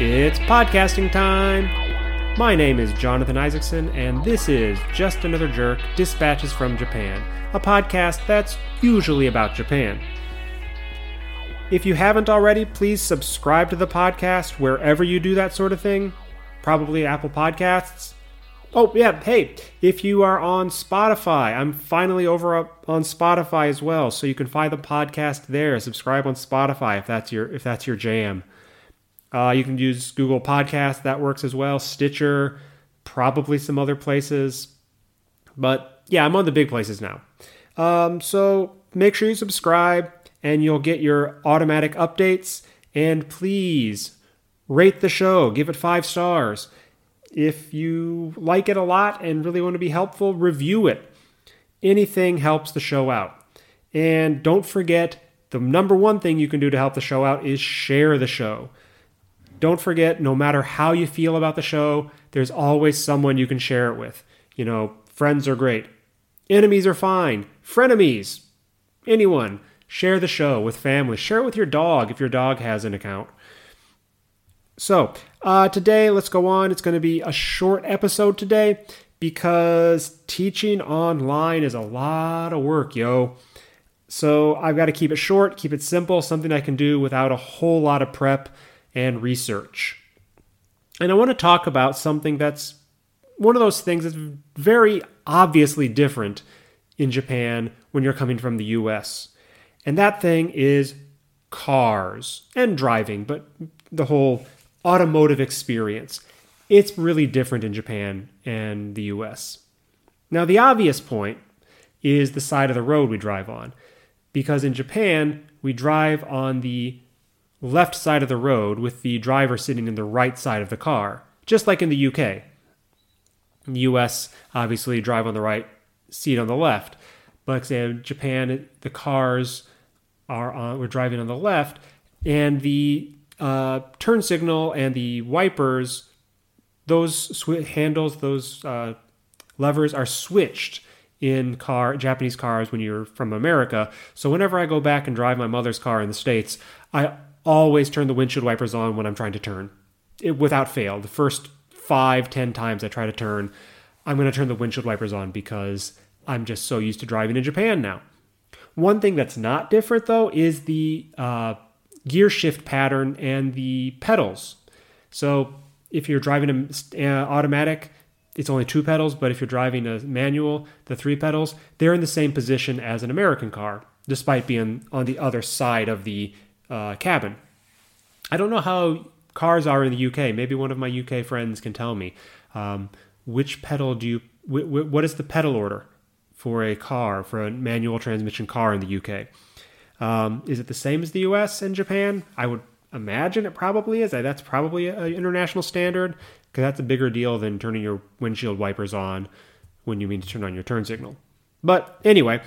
It's podcasting time. My name is Jonathan Isaacson, and this is Just Another Jerk Dispatches from Japan, a podcast that's usually about Japan. If you haven't already, please subscribe to the podcast wherever you do that sort of thing. Probably Apple Podcasts. Oh, yeah, hey, if you are on Spotify, I'm finally over on Spotify as well, so you can find the podcast there. Subscribe on Spotify if that's your if that's your jam. Uh, you can use Google Podcast, that works as well. Stitcher, probably some other places. But yeah, I'm on the big places now. Um, so make sure you subscribe and you'll get your automatic updates. And please rate the show, give it five stars. If you like it a lot and really want to be helpful, review it. Anything helps the show out. And don't forget the number one thing you can do to help the show out is share the show. Don't forget, no matter how you feel about the show, there's always someone you can share it with. You know, friends are great, enemies are fine, frenemies, anyone. Share the show with family. Share it with your dog if your dog has an account. So, uh, today, let's go on. It's going to be a short episode today because teaching online is a lot of work, yo. So, I've got to keep it short, keep it simple, something I can do without a whole lot of prep and research. And I want to talk about something that's one of those things that's very obviously different in Japan when you're coming from the US. And that thing is cars and driving, but the whole automotive experience. It's really different in Japan and the US. Now, the obvious point is the side of the road we drive on, because in Japan, we drive on the left side of the road with the driver sitting in the right side of the car, just like in the UK. In the US, obviously, drive on the right, seat on the left. But in Japan, the cars are on, we're driving on the left, and the uh, turn signal and the wipers, those sw- handles, those uh, levers are switched in car Japanese cars when you're from America. So whenever I go back and drive my mother's car in the states, I always turn the windshield wipers on when I'm trying to turn, it, without fail. The first five, ten times I try to turn, I'm going to turn the windshield wipers on because I'm just so used to driving in Japan now. One thing that's not different though is the uh, gear shift pattern and the pedals. So if you're driving an uh, automatic, it's only two pedals, but if you're driving a manual, the three pedals, they're in the same position as an American car, despite being on the other side of the uh, cabin. I don't know how cars are in the UK. Maybe one of my UK friends can tell me. Um, which pedal do you? Wh- wh- what is the pedal order for a car for a manual transmission car in the UK? Um, is it the same as the US and Japan? I would imagine it probably is. That's probably an international standard because that's a bigger deal than turning your windshield wipers on when you mean to turn on your turn signal. But anyway,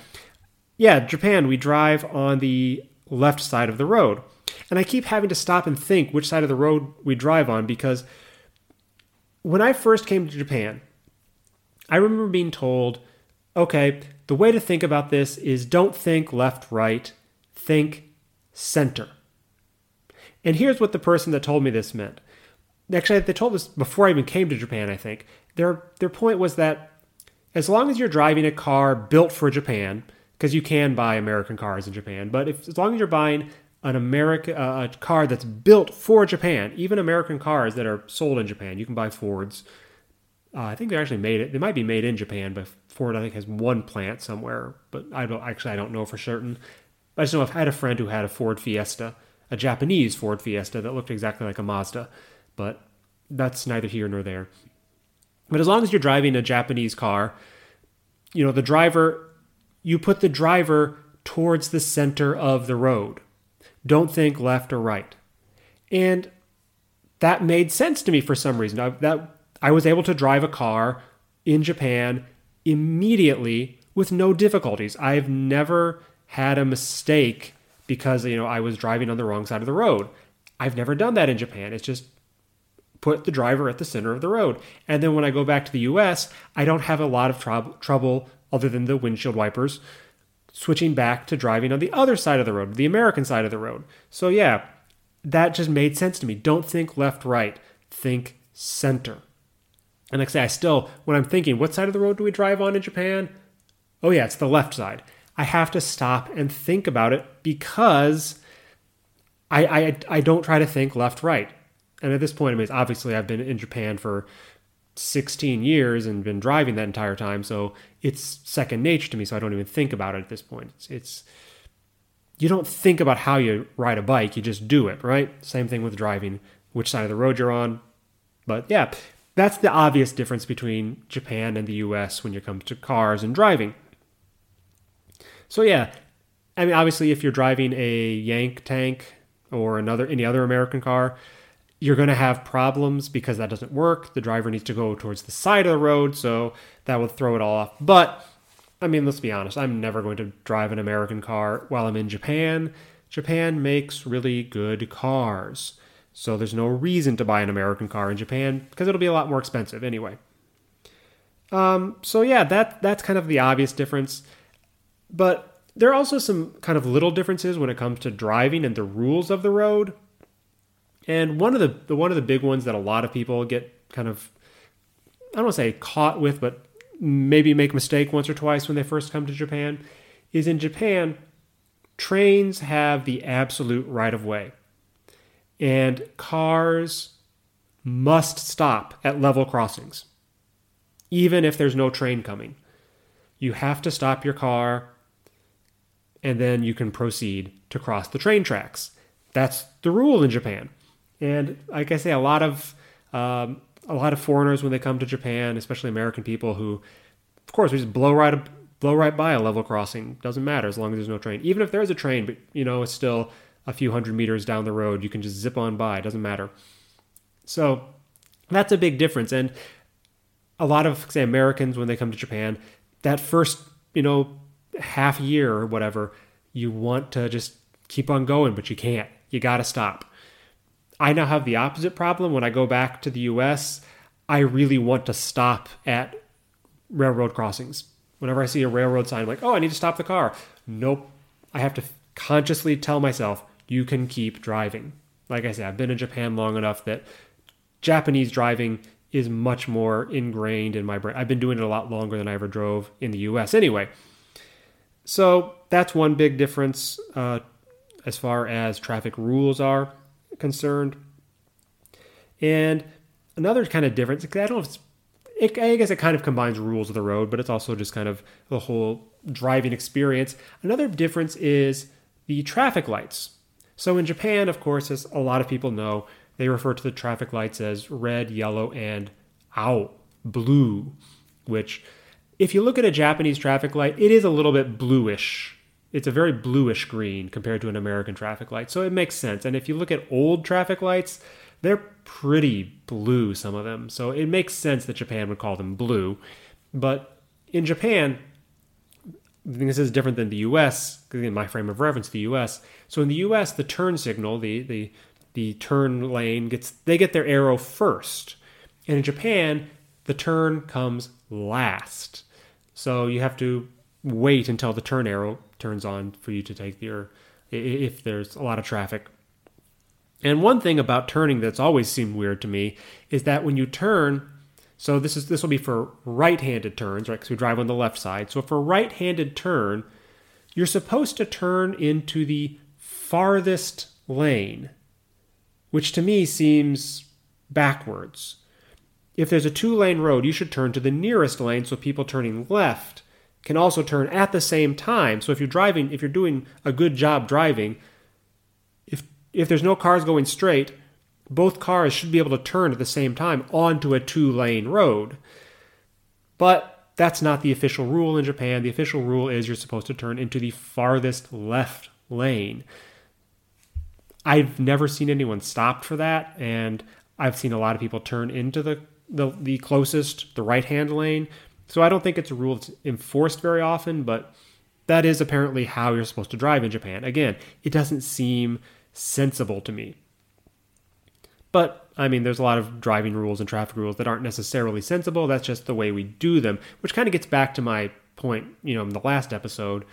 yeah, Japan, we drive on the left side of the road. And I keep having to stop and think which side of the road we drive on because when I first came to Japan, I remember being told, okay, the way to think about this is don't think left, right, think center. And here's what the person that told me this meant. Actually, they told us before I even came to Japan, I think. Their, their point was that as long as you're driving a car built for Japan, because you can buy American cars in Japan. But if as long as you're buying an American uh, a car that's built for Japan, even American cars that are sold in Japan, you can buy Fords. Uh, I think they're actually made it. They might be made in Japan, but Ford I think has one plant somewhere. But I don't actually I don't know for certain. I just know I've had a friend who had a Ford Fiesta, a Japanese Ford Fiesta that looked exactly like a Mazda, but that's neither here nor there. But as long as you're driving a Japanese car, you know the driver you put the driver towards the center of the road. Don't think left or right. And that made sense to me for some reason. I, that I was able to drive a car in Japan immediately with no difficulties. I've never had a mistake because you know I was driving on the wrong side of the road. I've never done that in Japan. It's just put the driver at the center of the road. And then when I go back to the US, I don't have a lot of tr- trouble other than the windshield wipers, switching back to driving on the other side of the road, the American side of the road. So, yeah, that just made sense to me. Don't think left, right, think center. And like I say, I still, when I'm thinking, what side of the road do we drive on in Japan? Oh, yeah, it's the left side. I have to stop and think about it because I, I, I don't try to think left, right. And at this point, I mean, obviously, I've been in Japan for 16 years and been driving that entire time. So it's second nature to me. So I don't even think about it at this point. It's, it's you don't think about how you ride a bike, you just do it, right? Same thing with driving, which side of the road you're on. But yeah, that's the obvious difference between Japan and the US when it comes to cars and driving. So yeah, I mean obviously if you're driving a Yank tank or another any other American car, you're going to have problems because that doesn't work. The driver needs to go towards the side of the road, so that will throw it all off. But I mean, let's be honest, I'm never going to drive an American car while I'm in Japan. Japan makes really good cars. So there's no reason to buy an American car in Japan because it'll be a lot more expensive anyway. Um, so yeah, that that's kind of the obvious difference. But there are also some kind of little differences when it comes to driving and the rules of the road. And one of the, the one of the big ones that a lot of people get kind of I don't want to say caught with, but maybe make a mistake once or twice when they first come to Japan is in Japan, trains have the absolute right of way. And cars must stop at level crossings, even if there's no train coming. You have to stop your car and then you can proceed to cross the train tracks. That's the rule in Japan. And like I say, a lot of um, a lot of foreigners when they come to Japan, especially American people who, of course, we just blow right blow right by a level crossing. Doesn't matter as long as there's no train. Even if there's a train, but you know it's still a few hundred meters down the road, you can just zip on by. It doesn't matter. So that's a big difference. And a lot of say Americans when they come to Japan, that first you know half year or whatever, you want to just keep on going, but you can't. You got to stop I now have the opposite problem. When I go back to the US, I really want to stop at railroad crossings. Whenever I see a railroad sign, I'm like, oh, I need to stop the car. Nope. I have to consciously tell myself, you can keep driving. Like I said, I've been in Japan long enough that Japanese driving is much more ingrained in my brain. I've been doing it a lot longer than I ever drove in the US anyway. So that's one big difference uh, as far as traffic rules are concerned. And another kind of difference, I don't know if it's, it, I guess it kind of combines rules of the road, but it's also just kind of the whole driving experience. Another difference is the traffic lights. So in Japan, of course, as a lot of people know, they refer to the traffic lights as red, yellow, and ao, blue, which if you look at a Japanese traffic light, it is a little bit bluish it's a very bluish green compared to an American traffic light. So it makes sense. And if you look at old traffic lights, they're pretty blue, some of them. So it makes sense that Japan would call them blue. But in Japan, this is different than the US, in my frame of reference, the US. So in the US, the turn signal, the, the, the turn lane gets they get their arrow first. And in Japan, the turn comes last. So you have to wait until the turn arrow turns on for you to take your if there's a lot of traffic. And one thing about turning that's always seemed weird to me is that when you turn, so this is this will be for right-handed turns, right? Because we drive on the left side. So for right-handed turn, you're supposed to turn into the farthest lane, which to me seems backwards. If there's a two-lane road, you should turn to the nearest lane so people turning left can also turn at the same time. So if you're driving, if you're doing a good job driving, if if there's no cars going straight, both cars should be able to turn at the same time onto a two-lane road. But that's not the official rule in Japan. The official rule is you're supposed to turn into the farthest left lane. I've never seen anyone stopped for that, and I've seen a lot of people turn into the the, the closest, the right hand lane, so I don't think it's a rule that's enforced very often, but that is apparently how you're supposed to drive in Japan. Again, it doesn't seem sensible to me. But I mean, there's a lot of driving rules and traffic rules that aren't necessarily sensible. That's just the way we do them, which kind of gets back to my point, you know, in the last episode,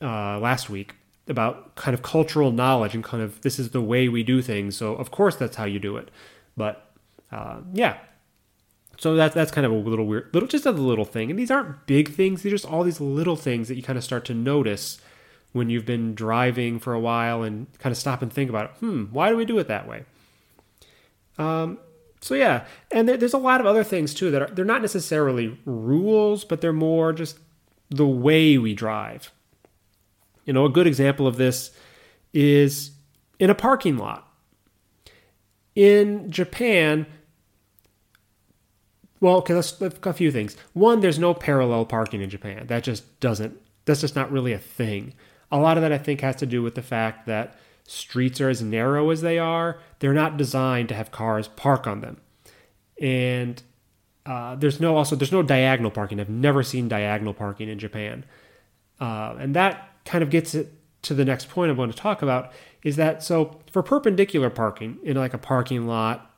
uh, last week, about kind of cultural knowledge and kind of this is the way we do things. So of course that's how you do it. But uh, yeah, so that's that's kind of a little weird, little just a little thing. And these aren't big things; they're just all these little things that you kind of start to notice when you've been driving for a while and kind of stop and think about it. Hmm, why do we do it that way? Um, so yeah, and there, there's a lot of other things too that are they're not necessarily rules, but they're more just the way we drive. You know, a good example of this is in a parking lot. In Japan, well, okay, let's, let's a few things. One, there's no parallel parking in Japan. That just doesn't. That's just not really a thing. A lot of that I think has to do with the fact that streets are as narrow as they are. They're not designed to have cars park on them, and uh, there's no also there's no diagonal parking. I've never seen diagonal parking in Japan, uh, and that kind of gets it to the next point I want to talk about. Is that so for perpendicular parking in like a parking lot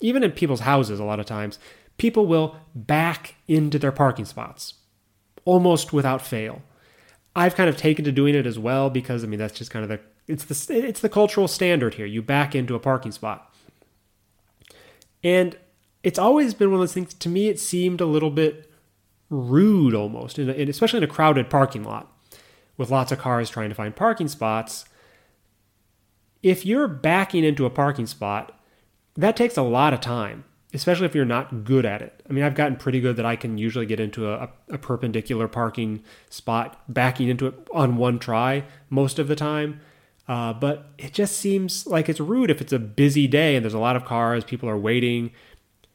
even in people's houses, a lot of times, people will back into their parking spots almost without fail. I've kind of taken to doing it as well because I mean that's just kind of the it's the it's the cultural standard here. You back into a parking spot. And it's always been one of those things to me it seemed a little bit rude almost, in a, especially in a crowded parking lot with lots of cars trying to find parking spots. If you're backing into a parking spot that takes a lot of time, especially if you're not good at it. I mean, I've gotten pretty good that I can usually get into a, a perpendicular parking spot, backing into it on one try most of the time. Uh, but it just seems like it's rude if it's a busy day and there's a lot of cars, people are waiting.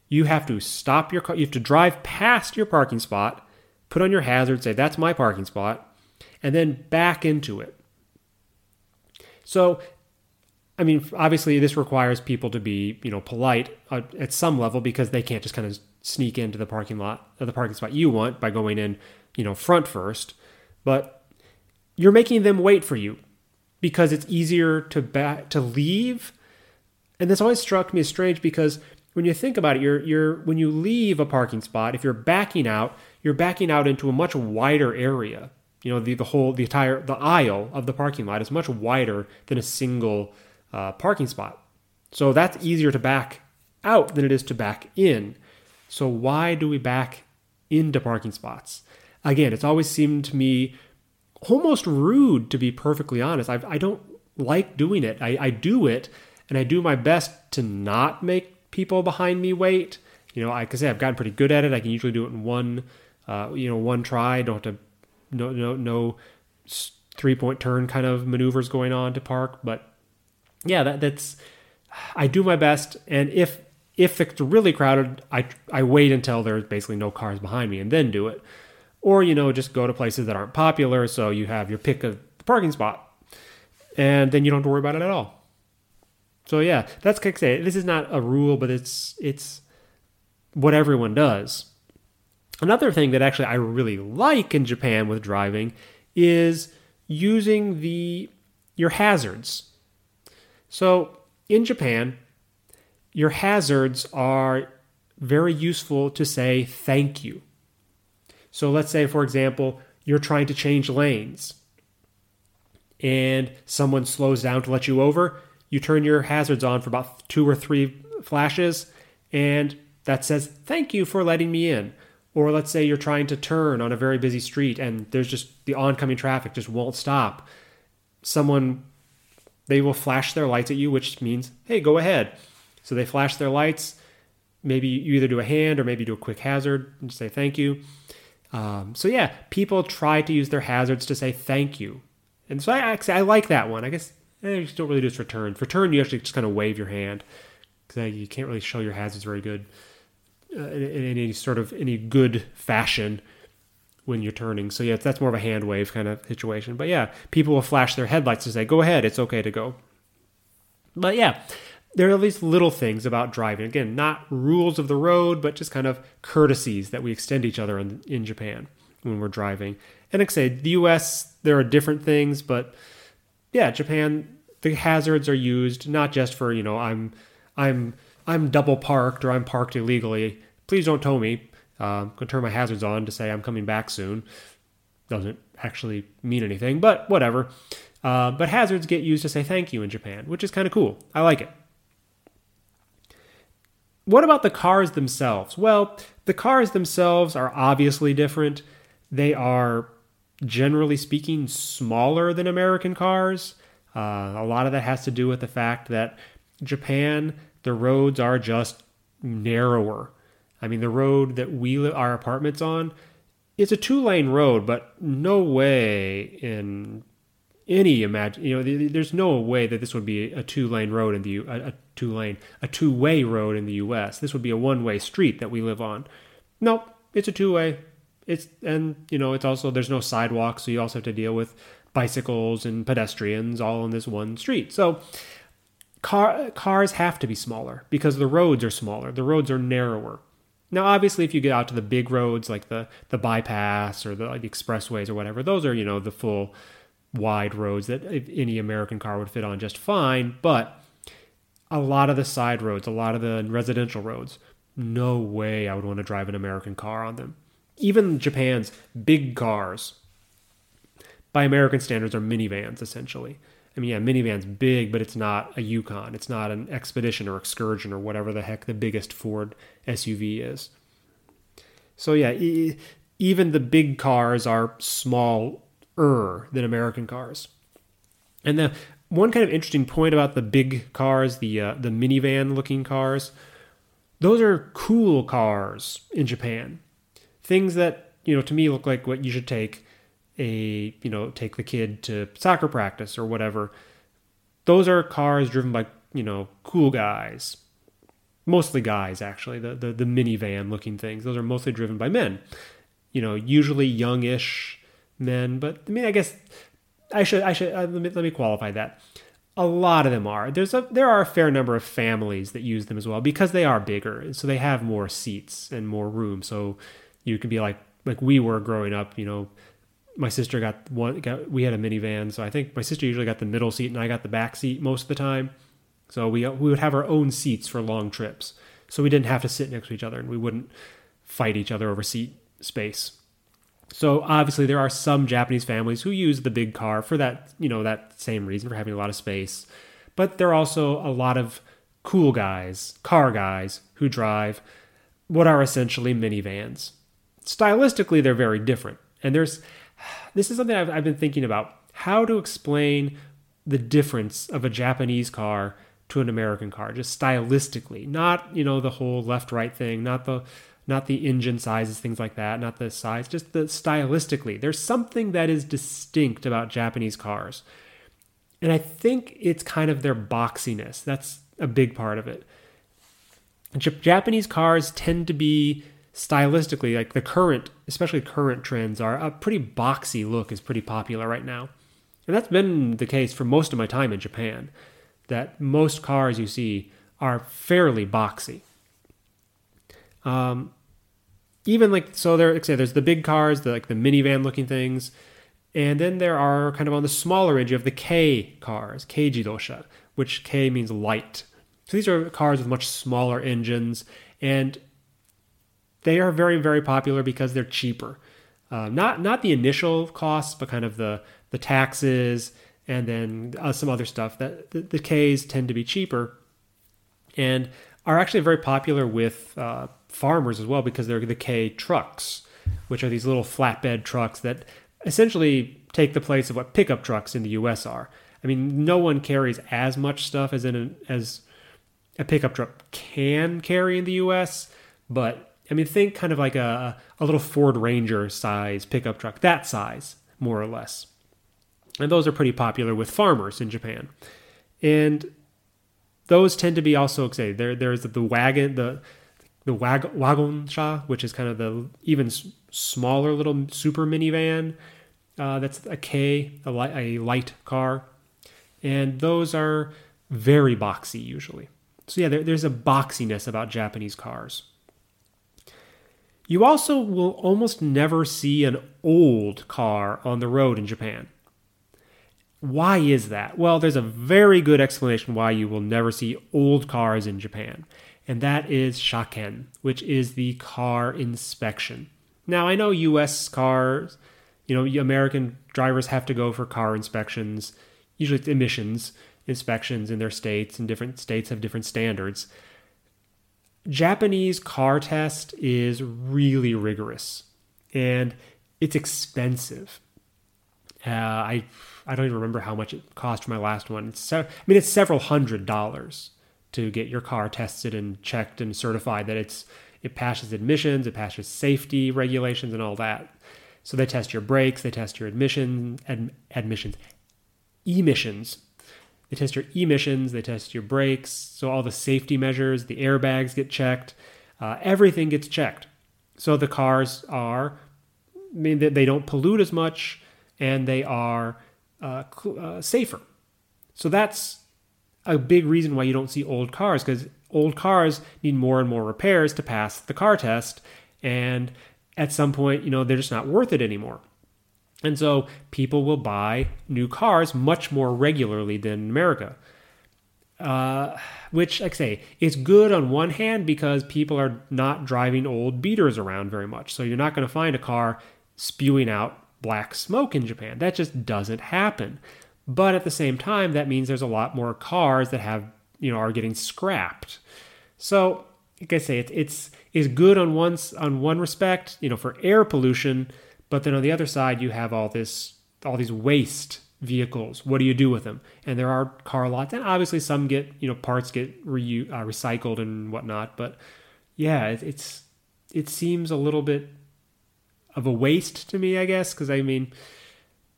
You have to stop your car, you have to drive past your parking spot, put on your hazard, say, that's my parking spot, and then back into it. So I mean, obviously, this requires people to be, you know, polite uh, at some level because they can't just kind of sneak into the parking lot or the parking spot you want by going in, you know, front first. But you're making them wait for you because it's easier to ba- to leave. And this always struck me as strange because when you think about it, you're you're when you leave a parking spot, if you're backing out, you're backing out into a much wider area. You know, the the whole the entire the aisle of the parking lot is much wider than a single uh, parking spot. So that's easier to back out than it is to back in. So why do we back into parking spots? Again, it's always seemed to me almost rude, to be perfectly honest. I, I don't like doing it. I, I do it, and I do my best to not make people behind me wait. You know, I can say I've gotten pretty good at it. I can usually do it in one, uh, you know, one try. Don't have to, no, no, no three point turn kind of maneuvers going on to park. But yeah, that, that's I do my best, and if if it's really crowded, I I wait until there's basically no cars behind me and then do it, or you know just go to places that aren't popular, so you have your pick of the parking spot, and then you don't have to worry about it at all. So yeah, that's I say. This is not a rule, but it's it's what everyone does. Another thing that actually I really like in Japan with driving is using the your hazards. So in Japan, your hazards are very useful to say thank you. So let's say, for example, you're trying to change lanes and someone slows down to let you over. You turn your hazards on for about two or three flashes, and that says, Thank you for letting me in. Or let's say you're trying to turn on a very busy street and there's just the oncoming traffic just won't stop. Someone they will flash their lights at you, which means, hey, go ahead. So they flash their lights. Maybe you either do a hand or maybe do a quick hazard and say thank you. Um, so yeah, people try to use their hazards to say thank you. And so I actually I like that one. I guess eh, you don't really do this for turn. For turn, you actually just kind of wave your hand because you can't really show your hazards very good uh, in, in any sort of any good fashion when you're turning. So yeah, that's more of a hand wave kind of situation. But yeah, people will flash their headlights to say, "Go ahead, it's okay to go." But yeah, there are these little things about driving. Again, not rules of the road, but just kind of courtesies that we extend each other in, in Japan when we're driving. And like I say, the U.S. there are different things, but yeah, Japan the hazards are used not just for you know I'm I'm I'm double parked or I'm parked illegally. Please don't tow me. I'm going to turn my hazards on to say I'm coming back soon. doesn't actually mean anything, but whatever. Uh, but hazards get used to say thank you in Japan, which is kind of cool. I like it. What about the cars themselves? Well, the cars themselves are obviously different. They are, generally speaking, smaller than American cars. Uh, a lot of that has to do with the fact that Japan, the roads are just narrower. I mean, the road that we live, our apartments on, it's a two lane road, but no way in any imagine you know there's no way that this would be a two lane road in the a, a two lane a two way road in the U.S. This would be a one way street that we live on. Nope, it's a two way. It's and you know it's also there's no sidewalk, so you also have to deal with bicycles and pedestrians all on this one street. So car cars have to be smaller because the roads are smaller. The roads are narrower. Now, obviously, if you get out to the big roads like the the bypass or the, the expressways or whatever, those are you know the full wide roads that any American car would fit on just fine. But a lot of the side roads, a lot of the residential roads, no way I would want to drive an American car on them. Even Japan's big cars, by American standards, are minivans essentially. I mean, yeah, minivan's big, but it's not a Yukon. It's not an Expedition or Excursion or whatever the heck the biggest Ford SUV is. So yeah, even the big cars are small er than American cars. And the one kind of interesting point about the big cars, the uh, the minivan looking cars, those are cool cars in Japan. Things that you know to me look like what you should take a you know take the kid to soccer practice or whatever. Those are cars driven by you know cool guys, mostly guys actually. The the, the minivan looking things. Those are mostly driven by men. You know, usually youngish men, but I mean, I guess I should I should uh, let, me, let me qualify that. A lot of them are. There's a there are a fair number of families that use them as well because they are bigger, so they have more seats and more room. So you can be like like we were growing up. You know, my sister got one. Got, we had a minivan, so I think my sister usually got the middle seat and I got the back seat most of the time. So we we would have our own seats for long trips, so we didn't have to sit next to each other and we wouldn't fight each other over seat space. So obviously there are some Japanese families who use the big car for that, you know, that same reason for having a lot of space. But there are also a lot of cool guys, car guys who drive what are essentially minivans. Stylistically they're very different. And there's this is something I've, I've been thinking about how to explain the difference of a Japanese car to an American car, just stylistically, not, you know, the whole left right thing, not the not the engine sizes, things like that, not the size, just the stylistically. There's something that is distinct about Japanese cars. And I think it's kind of their boxiness. That's a big part of it. Japanese cars tend to be stylistically, like the current, especially current trends, are a pretty boxy look is pretty popular right now. And that's been the case for most of my time in Japan, that most cars you see are fairly boxy. Um, even like so there like say there's the big cars the like the minivan looking things and then there are kind of on the smaller edge of the K cars K jidosha which K means light so these are cars with much smaller engines and they are very very popular because they're cheaper uh, not not the initial costs but kind of the the taxes and then uh, some other stuff that the, the Ks tend to be cheaper and are actually very popular with uh, farmers as well because they're the K trucks, which are these little flatbed trucks that essentially take the place of what pickup trucks in the U.S. are. I mean, no one carries as much stuff as in a, as a pickup truck can carry in the U.S., but I mean, think kind of like a a little Ford Ranger size pickup truck, that size more or less. And those are pretty popular with farmers in Japan. And those tend to be also say there there's the wagon the the wag- wagonsha, which is kind of the even smaller little super minivan. Uh, that's a K, a, li- a light car, and those are very boxy usually. So yeah, there, there's a boxiness about Japanese cars. You also will almost never see an old car on the road in Japan. Why is that? Well, there's a very good explanation why you will never see old cars in Japan and that is shaken, which is the car inspection. Now, I know US cars You know, American drivers have to go for car inspections, usually it's emissions inspections in their states, and different states have different standards. Japanese car test is really rigorous and it's expensive. Uh, I I don't even remember how much it cost for my last one. It's I mean, it's several hundred dollars to get your car tested and checked and certified that it's it passes admissions, it passes safety regulations, and all that. So they test your brakes, they test your admission ad, admissions, emissions. They test your emissions, they test your brakes, so all the safety measures, the airbags get checked, uh, everything gets checked. So the cars are, I mean, they don't pollute as much, and they are uh, uh, safer. So that's a big reason why you don't see old cars because old cars need more and more repairs to pass the car test. And at some point, you know, they're just not worth it anymore. And so people will buy new cars much more regularly than in America. Uh, which, like I say, is good on one hand because people are not driving old beaters around very much. So you're not going to find a car spewing out black smoke in Japan. That just doesn't happen. But at the same time, that means there's a lot more cars that have, you know, are getting scrapped. So, like I say, it, it's is good on one on one respect, you know, for air pollution, but then on the other side, you have all this all these waste vehicles. What do you do with them? And there are car lots, and obviously some get you know parts get re, uh, recycled and whatnot. But yeah, it, it's it seems a little bit of a waste to me, I guess, because I mean,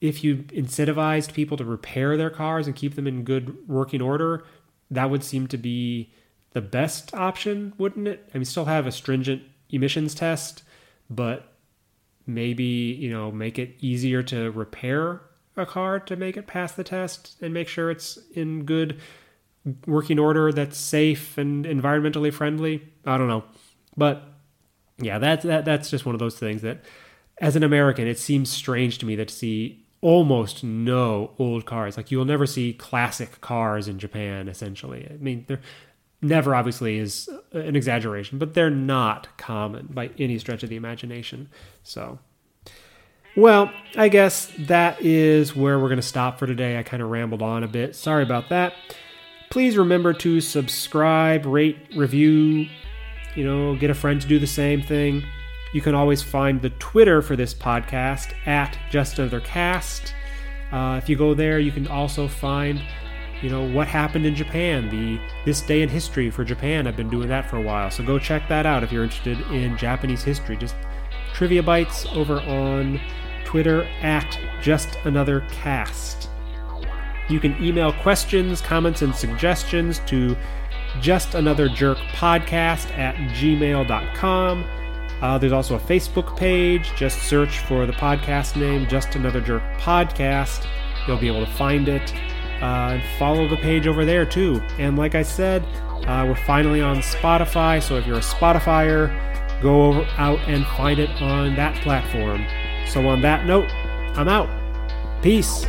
if you incentivized people to repair their cars and keep them in good working order, that would seem to be the best option, wouldn't it? I mean, still have a stringent emissions test, but maybe, you know, make it easier to repair a car to make it pass the test and make sure it's in good working order that's safe and environmentally friendly. I don't know. But yeah, that's that that's just one of those things that as an American, it seems strange to me that to see almost no old cars. Like you will never see classic cars in Japan. Essentially, I mean, they're never obviously is an exaggeration, but they're not common by any stretch of the imagination. So, well, I guess that is where we're going to stop for today. I kind of rambled on a bit. Sorry about that. Please remember to subscribe, rate, review, you know, get a friend to do the same thing. You can always find the Twitter for this podcast at Just Another Cast. Uh, if you go there, you can also find, you know, what happened in Japan, the this day in history for Japan. I've been doing that for a while, so go check that out if you're interested in Japanese history. Just trivia bites over on Twitter at Just Another Cast. You can email questions, comments, and suggestions to just another jerk podcast at gmail.com. Uh, there's also a Facebook page. Just search for the podcast name, Just Another Jerk Podcast. You'll be able to find it. Uh, and follow the page over there too. And like I said, uh, we're finally on Spotify. So if you're a Spotifyer, go out and find it on that platform. So on that note, I'm out. Peace.